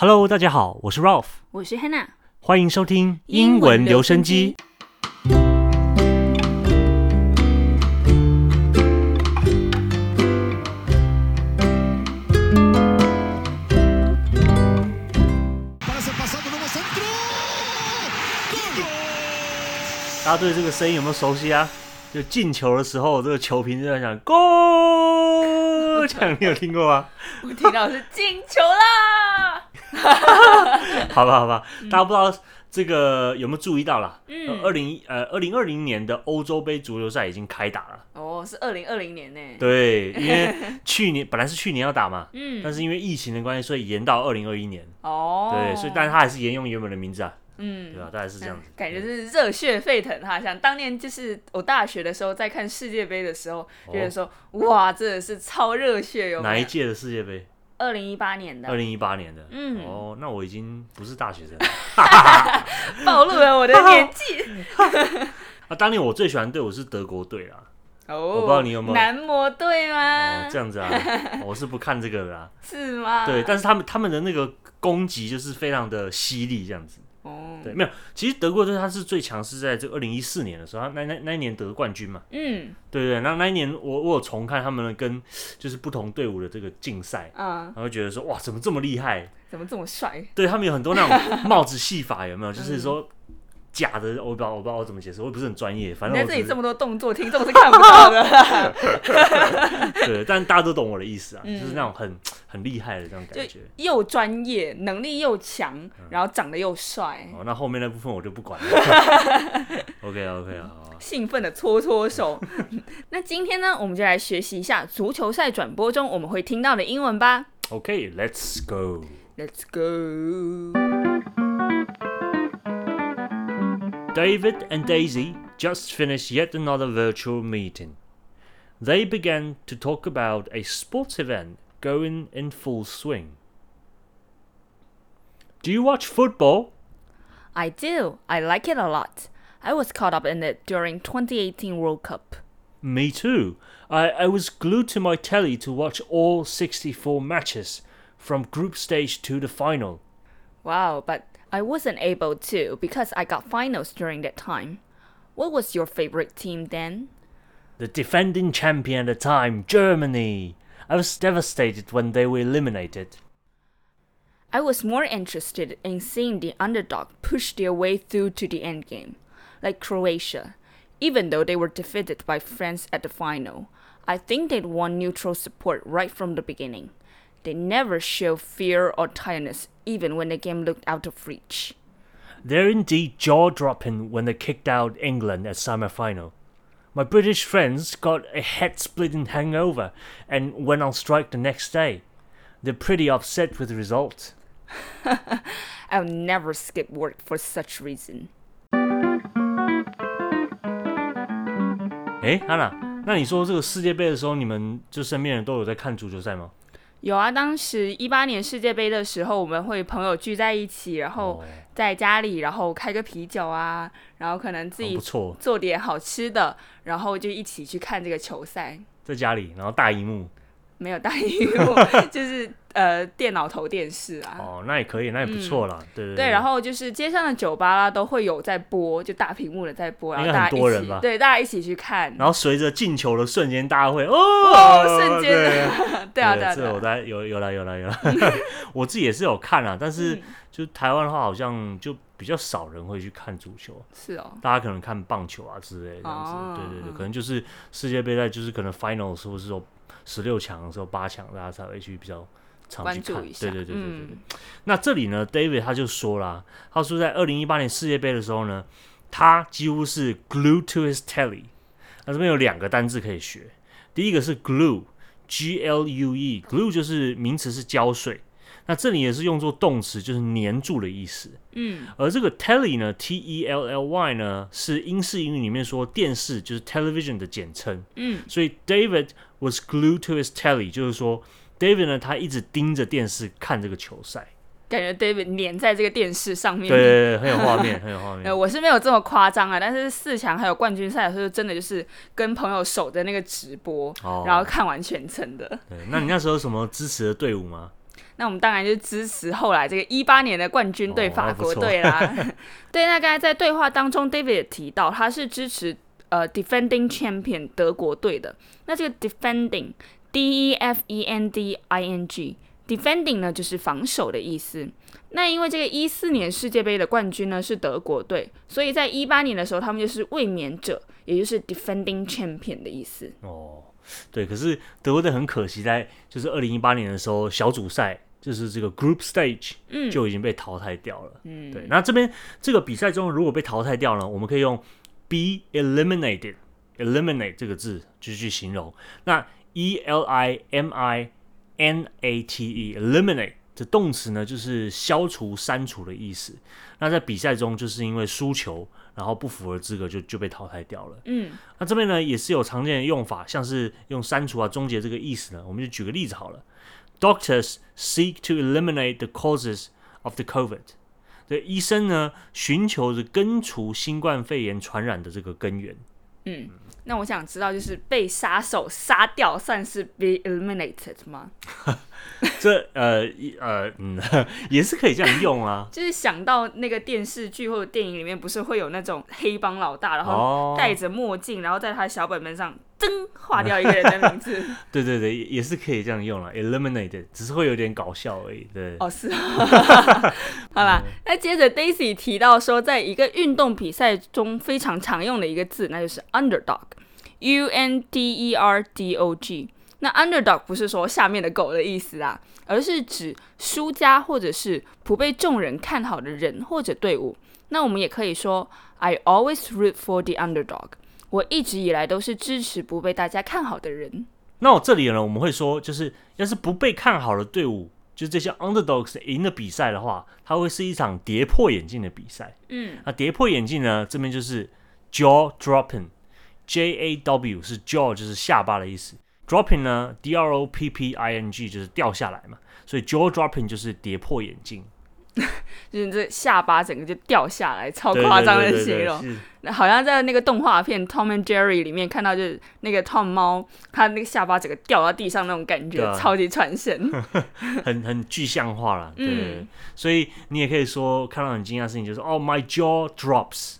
Hello，大家好，我是 Ralph，我是 Hannah，欢迎收听英文留声机。大家对这个声音有没有熟悉啊？就进球的时候，这个球评就在讲 “Go”，这样你有听过吗？我听到是进球啦。好吧，好吧，大家不知道这个有没有注意到啦？嗯二零呃二零二零年的欧洲杯足球赛已经开打了。哦，是二零二零年呢。对，因为去年本来是去年要打嘛，嗯，但是因为疫情的关系，所以延到二零二一年。哦，对，所以但是他还是沿用原本的名字啊，嗯对吧？大概是这样子。感觉是热血沸腾哈，像当年就是我大学的时候在看世界杯的时候，觉得说哇，真的是超热血，哟哪一？届的世界杯？二零一八年的二，零一八年的。嗯哦，那我已经不是大学生了。暴露了我的年纪。啊，当年我最喜欢的队伍是德国队啦。哦，我不知道你有没有男模队吗？哦，这样子啊，我是不看这个的啦。是吗？对，但是他们他们的那个攻击就是非常的犀利，这样子。哦，对，没有，其实德国队他是最强，是在这二零一四年的时候，他那那那一年得冠军嘛。嗯对对，那那一年我我有重看他们跟就是不同队伍的这个竞赛，啊，然后觉得说哇，怎么这么厉害？怎么这么帅？对他们有很多那种帽子戏法，有没有？就是说假的，我不知道我不知道我怎么解释，我也不是很专业，反正我只是在这里这么多动作，听众是看不到的。对，但大家都懂我的意思啊，嗯就是那种很很厉害的这种感觉。又专业，能力又强，然后长得又帅，哦，那后面那部分我就不管了。OK OK 好好。兴奋的搓搓手。那今天呢，我们就来学习一下足球赛转播中我们会听到的英文吧。OK，Let's go。Let's go。David and Daisy just finished yet another virtual meeting. They began to talk about a sports event going in full swing. Do you watch football? I do. I like it a lot. I was caught up in it during 2018 World Cup. Me too. I, I was glued to my telly to watch all 64 matches from group stage to the final. Wow, but I wasn't able to because I got finals during that time. What was your favorite team then? The defending champion at the time, Germany. I was devastated when they were eliminated. I was more interested in seeing the underdog push their way through to the endgame, like Croatia. Even though they were defeated by France at the final, I think they'd won neutral support right from the beginning. They never showed fear or tiredness, even when the game looked out of reach. They're indeed jaw dropping when they kicked out England at summer final. My British friends got a head splitting hangover and went on strike the next day. They're pretty upset with the result. I'll never skip work for such reason. 诶，安娜，那你说这个世界杯的时候，你们就身边人都有在看足球赛吗？ 有啊，当时一八年世界杯的时候，我们会朋友聚在一起，然后哦，在家里，然后开个啤酒啊，然后可能自己做点好吃的，然后就一起去看这个球赛。在家里，然后大荧幕，没有大荧幕，就是呃电脑投电视啊。哦，那也可以，那也不错啦，对对对，然后就是街上的酒吧啦，都会有在播，就大屏幕的在播，然后大家对大家一起去看。然后随着进球的瞬间，大家会哦，哦，瞬间对啊，对啊，这我有有来有来有来，我自己也是有看啊，但是嗯就台湾的话，好像就比较少人会去看足球，是哦，大家可能看棒球啊之类的这样子，哦对对对，可能就是世界杯在就是可能 final 或是说十六强的时候八强，大家才会去比较常去看，关注一下。对对对对对那这里呢，David 他就说啦，他说在二零一八年世界杯的时候呢，他几乎是 glued to his telly。那这边有两个单字可以学，第一个是 glue，G L U E，glue 就是名词是胶水，那这里也是用作动词，就是粘住的意思。嗯而这个 telly 呢，T E L L Y 呢，是英式英语里面说电视，就是 television 的简称。嗯所以 David was glued to his telly，就是说 David 呢，他一直盯着电视看这个球赛。感觉 David 粘在这个电视上面。对对对，很有画面，很有画面 呃，。我是没有这么夸张啊，但是四强还有冠军赛的时候，真的就是跟朋友守着那个直播，哦然后看完全程的。对，那你那时候有什么支持的队伍吗？那我们当然就支持后来这个一八年的冠军队哦法国队啦。对，那刚才在对话当中，David 也提到他是支持呃 defending champion 德国队的。那这个 defending D E F E N D I N G defending 呢就是防守的意思。那因为这个一四年世界杯的冠军呢是德国队，所以在一八年的时候他们就是卫冕者，也就是 defending champion 的意思。哦，对，可是德国队很可惜，在就是二零一八年的时候，小组赛就是这个 Group Stage 嗯就已经被淘汰掉了。嗯，对，那这边这个比赛中如果被淘汰掉呢，我们可以用 be eliminated eliminate 这个字就是去形容。那 e l i m i n a t e eliminate 这动词呢，就是消除、删除的意思。那在比赛中，就是因为输球，然后不符合资格就就被淘汰掉了。嗯那这边呢也是有常见的用法，像是用删除啊、终结这个意思呢，我们就举个例子好了。Doctors seek to eliminate the causes of the COVID。对，医生呢寻求着根除新冠肺炎传染的这个根源。嗯，那我想知道，就是被杀手杀掉算是 be eliminated 吗？这呃一呃嗯 也是可以这样用啊。就是想到那个电视剧或者电影里面，不是会有那种黑帮老大，然后哦，戴着墨镜，然后在他的小本本上噔划掉一个人的名字。对对对，也也是可以这样用了，eliminated，只是会有点搞笑而已。对，哦，是。好啦，那接着 Daisy 提到说，在一个运动比赛中非常常用的一个字，那就是 underdog，U N D E R D O G。那 underdog 不是说下面的狗的意思啊，而是指输家或者是不被众人看好的人或者队伍。那我们也可以说 I always root for the underdog。我一直以来都是支持不被大家看好的人。那我这里呢，我们会说，就是要是不被看好的队伍，就是这些 underdogs 赢的比赛的话，它会是一场跌破眼镜的比赛。嗯啊跌破眼镜呢，这边就是 jaw dropping，J A W 是 jaw 就是下巴的意思，dropping 呢 D R O P P I N G 就是掉下来嘛，所以 jaw dropping 就是跌破眼镜，就是这下巴整个就掉下来，超夸张的形容。那好像在那个动画片《Tom and Jerry》里面看到，就是那个 Tom 猫，它那个下巴整个掉到地上那种感觉，啊超级传神。很很具象化了，对所以你也可以说看到很惊讶的事情，就是哦 my jaw drops，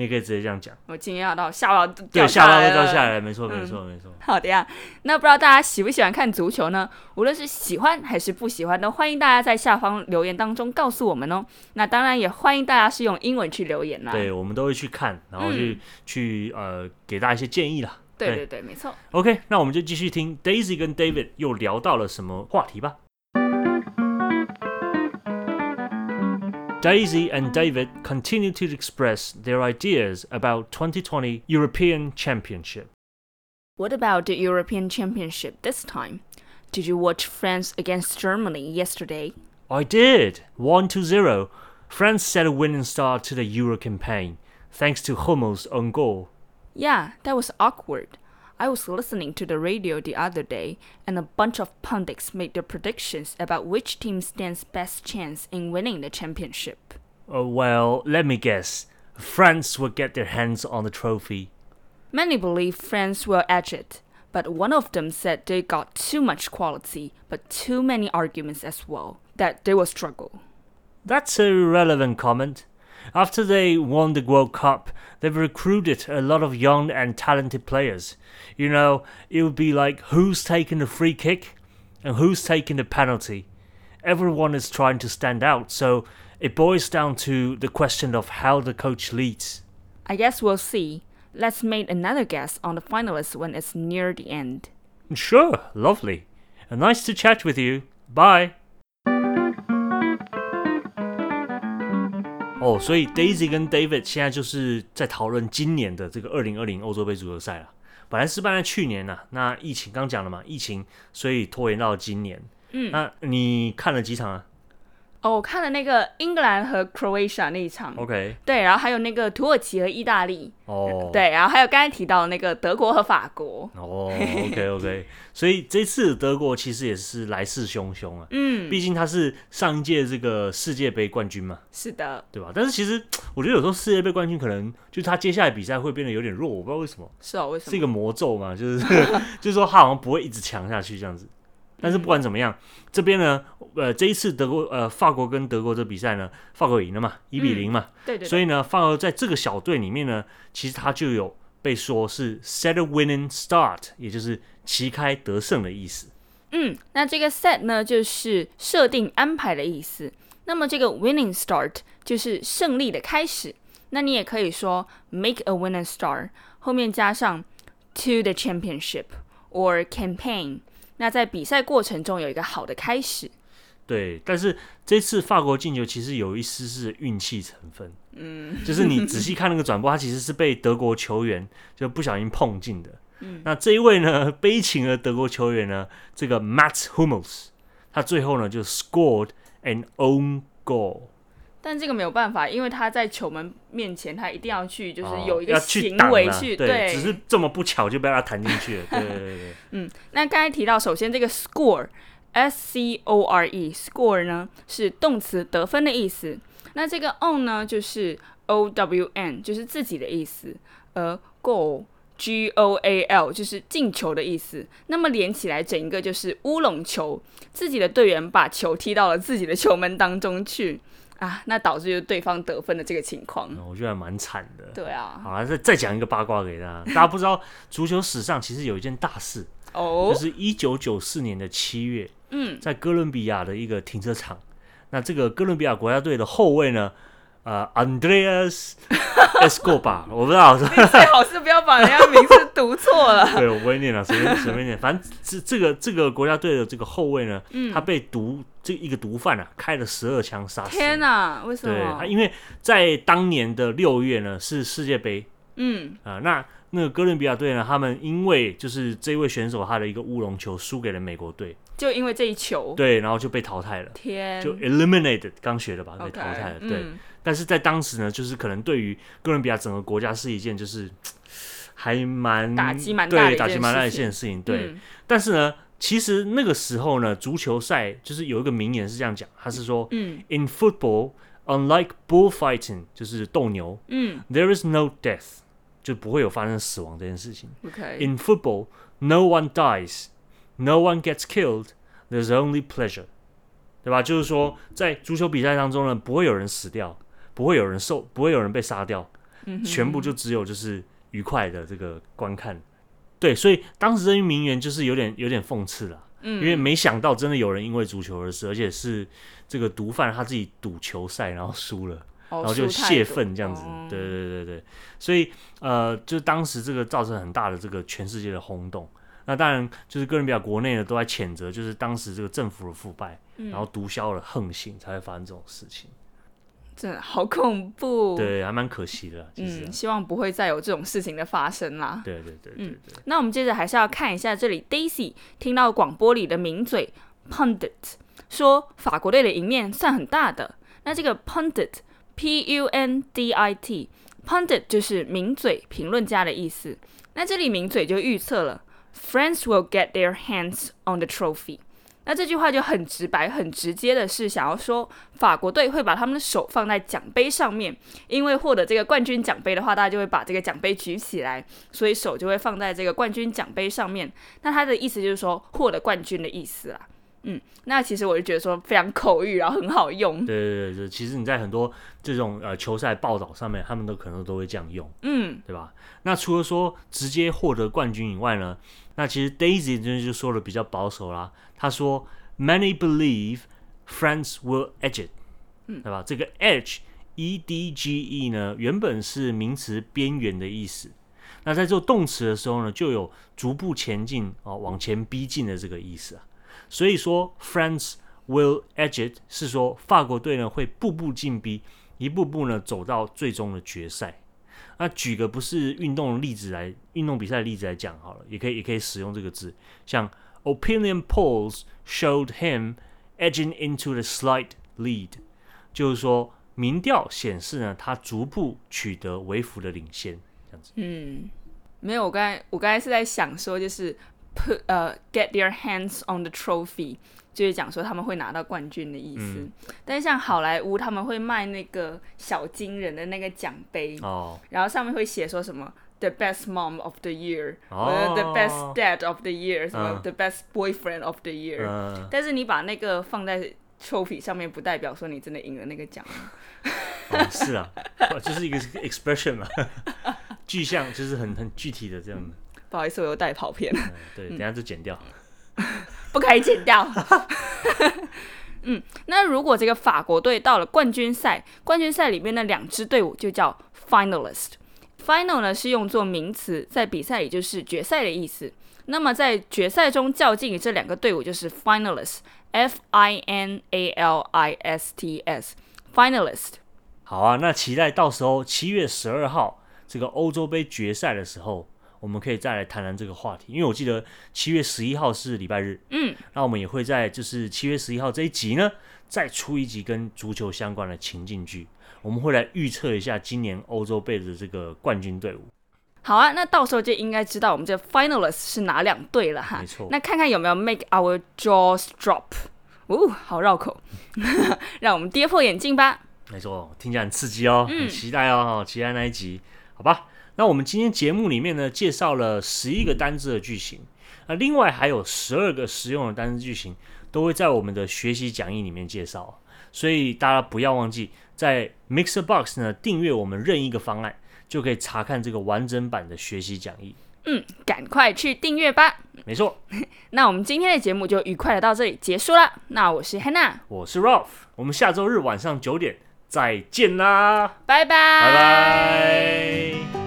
你也可以直接这样讲，我惊讶到下巴都对，掉下巴来掉下来了，没错嗯没错没错。好的呀，那不知道大家喜不喜欢看足球呢？无论是喜欢还是不喜欢，都欢迎大家在下方留言当中告诉我们哦。那当然也欢迎大家是用英文去留言啦。对，我们都会去看，然后去、去呃给大家一些建议啦。对对对，没错。OK，那我们就继续听 Daisy 跟 David 又聊到了什么话题吧。Daisy and David continue to express their ideas about 2020 European Championship. What about the European Championship this time? Did you watch France against Germany yesterday? I did. 1 to 0. France set a winning start to the Euro campaign, thanks to Hummel's own goal. Yeah, that was awkward. I was listening to the radio the other day, and a bunch of pundits made their predictions about which team stands best chance in winning the championship. Uh, well, let me guess. France will get their hands on the trophy. Many believe France will edge it, but one of them said they got too much quality, but too many arguments as well, that they will struggle. That's a relevant comment. After they won the World Cup, they've recruited a lot of young and talented players. You know, it would be like who's taking the free kick and who's taking the penalty. Everyone is trying to stand out, so it boils down to the question of how the coach leads. I guess we'll see. Let's make another guess on the finalists when it's near the end. Sure, lovely. And nice to chat with you. Bye. 哦，所以 Daisy 跟 David 现在就是在讨论今年的这个二零二零欧洲杯足球赛了。本来是办在去年呐、那疫情刚讲了嘛，疫情所以拖延到今年。嗯那你看了几场啊哦，我看了那个英格兰和 Croatia 那一场？OK，对，然后还有那个土耳其和意大利，哦，，对，然后还有刚才提到那个德国和法国，哦，OK OK，所以这次德国其实也是来势汹汹啊，嗯，毕竟他是上一届这个世界杯冠军嘛。是的，对吧？但是其实 我觉得有时候世界杯冠军可能就是他接下来比赛会变得有点弱，我不知道为什么，是哦，为什么？是一个魔咒嘛，就是 就是说他好像不会一直强下去这样子。但是不管怎么样，这边呢，呃，这一次德国呃法国跟德国这比赛呢，法国赢了嘛，一比零嘛，对对对，所以呢，法国在这个小队里面呢，其实他就有被说是 set a winning start，也就是旗开得胜的意思。嗯，那这个 set 呢，就是设定安排的意思。那么这个 winning start 就是胜利的开始。那你也可以说 make a winning start，后面加上 to the championship or campaign。那在比赛过程中有一个好的开始。对，但是这次法国进球其实有一丝是运气成分，嗯，就是你仔细看那个转播，他其实是被德国球员就不小心碰进的。嗯，那这一位呢，悲情的德国球员呢，这个 Matt Hummels，他最后呢就 scored an own goal。但这个没有办法，因为他在球门面前，他一定要去，就是有一个去行为去，对，只是这么不巧就被他弹进去了。对对对对，嗯，那刚才提到，首先这个 score，s c o r e，score 呢是动词得分的意思。那这个 on 呢就是 o w n，就是自己的意思。而 goal g o a l 就是进球的意思。那么连起来，整一个就是乌龙球，自己的队员把球踢到了自己的球门当中去啊，那导致就是对方得分的这个情况。嗯我觉得还蛮惨的。对啊，好了，再再讲一个八卦给大家。大家不知道，足球史上其实有一件大事，哦就，是一九九四年的七月，嗯，在哥伦比亚的一个停车场，那这个哥伦比亚国家队的后卫呢，呃，Andreas Escobar，我不知道，最好是不要把人家名字读错了。对，我不会念了，随便随便念。反正这这个这个国家队的这个后卫呢，他被毒这一个毒贩啊开了十二枪杀死。天哪，为什对，么他？因为在当年的六月呢是世界杯嗯，啊、那那个哥伦比亚队呢，他们因为就是这位选手他的一个乌龙球输给了美国队，就因为这一球，对，然后就被淘汰了。天，就 eliminated 刚学的吧，被淘汰了。对，嗯但是在当时呢，就是可能对于哥伦比亚整个国家是一件就是还蛮打击蛮大的对一件打击蛮大的一事件事情。对，嗯但是呢，其实那个时候呢，足球赛就是有一个名言是这样讲，他是说、嗯 i n football unlike bullfighting 就是斗牛嗯，there is no death 就不会有发生死亡这件事情。，OK，In football, no one dies, no one gets killed. There's only pleasure，对吧？就是说，在足球比赛当中呢，不会有人死掉，不会有人受，不会有人被杀掉，嗯全部就只有就是愉快的这个观看。对，所以当时这句名言就是有点有点讽刺了，嗯因为没想到真的有人因为足球而死，而且是这个毒贩他自己赌球赛然后输了。然然后就泄愤这样子，对对对对，所以呃，就当时这个造成很大的这个全世界的轰动。那当然，就是哥伦比亚国内呢都在谴责，就是当时这个政府的腐败，然后毒枭的横行，才会发生这种事情。真的好恐怖。，对，还蛮可惜的啦，其实啊、嗯，希望不会再有这种事情的发生啦。对对对对对，那我们接着还是要看一下这里 Daisy 听到广播里的名嘴 pundit 说法国队的赢面算很大的。那这个 pundit P U N D I T pundit 就是名嘴、评论家的意思。那这里名嘴就预测了 friends will get their hands on the trophy。那这句话就很直白、很直接的是想要说，法国队会把他们的手放在奖杯上面，因为获得这个冠军奖杯的话，大家就会把这个奖杯举起来，所以手就会放在这个冠军奖杯上面。那他的意思就是说获得冠军的意思啦。嗯，那其实我就觉得说非常口语，然后很好用。对对对对，其实你在很多这种呃球赛报道上面，他们都可能都会这样用。嗯对吧？那除了说直接获得冠军以外呢，那其实 Daisy 这边就说的比较保守啦。他说，Many believe France will edge it，对吧？这个 edge e d g e 呢，原本是名词边缘的意思。那在做动词的时候呢，就有逐步前进哦，往前逼近的这个意思啊。所以说，France will edge it 是说法国队呢会步步进逼，一步步呢走到最终的决赛。那举个不是运动的例子来，运动比赛的例子来讲好了，也可以也可以使用这个字，像 opinion polls showed him edging into the slight lead，就是说民调显示呢，他逐步取得微幅的领先，这样子。嗯，没有，我刚才我刚才是在想说，就是 put 呃、get their hands on the trophy，就是讲说他们会拿到冠军的意思。嗯但是像好莱坞他们会卖那个小金人的那个奖杯，哦，然后上面会写说什么 the best mom of the year，哦或者 the best dad of the year，什么嗯 the best boyfriend of the year。嗯，但是你把那个放在 trophy 上面，不代表说你真的赢了那个奖。哦，是啊，哦就是一个 expression 嘛，具象就是很很具体的这样的。不好意思，我又带跑偏，了，对，等下就剪掉。不可以剪掉。嗯，那如果这个法国队到了冠军赛，冠军赛里面的两支队伍就叫 finalist。final 呢是用作名词，在比赛里就是决赛的意思。那么在决赛中较劲的这两个队伍就是 finalist，F I N A L I S T S，finalist。好啊，那期待到时候七月十二号这个欧洲杯决赛的时候，我们可以再来谈谈这个话题。因为我记得七月十一号是礼拜日，嗯，那我们也会在就是七月十一号这一集呢，再出一集跟足球相关的情境剧，我们会来预测一下今年欧洲杯的这个冠军队伍。好啊，那到时候就应该知道我们这 finalist 是哪两队了哈。没错那看看有没有 make our jaws drop。哦，好绕口，让我们跌破眼镜吧。没错，听起来很刺激哦，嗯很期待哦，期待那一集，好吧？那我们今天节目里面呢，介绍了十一个单字的句型，那另外还有十二个实用的单字句型，都会在我们的学习讲义里面介绍，所以大家不要忘记在 Mixer Box 呢订阅我们任意一个方案，就可以查看这个完整版的学习讲义。嗯，赶快去订阅吧。没错，那我们今天的节目就愉快的到这里结束了。那我是 Hannah，我是 Ralph，我们下周日晚上九点再见啦，拜拜，拜拜。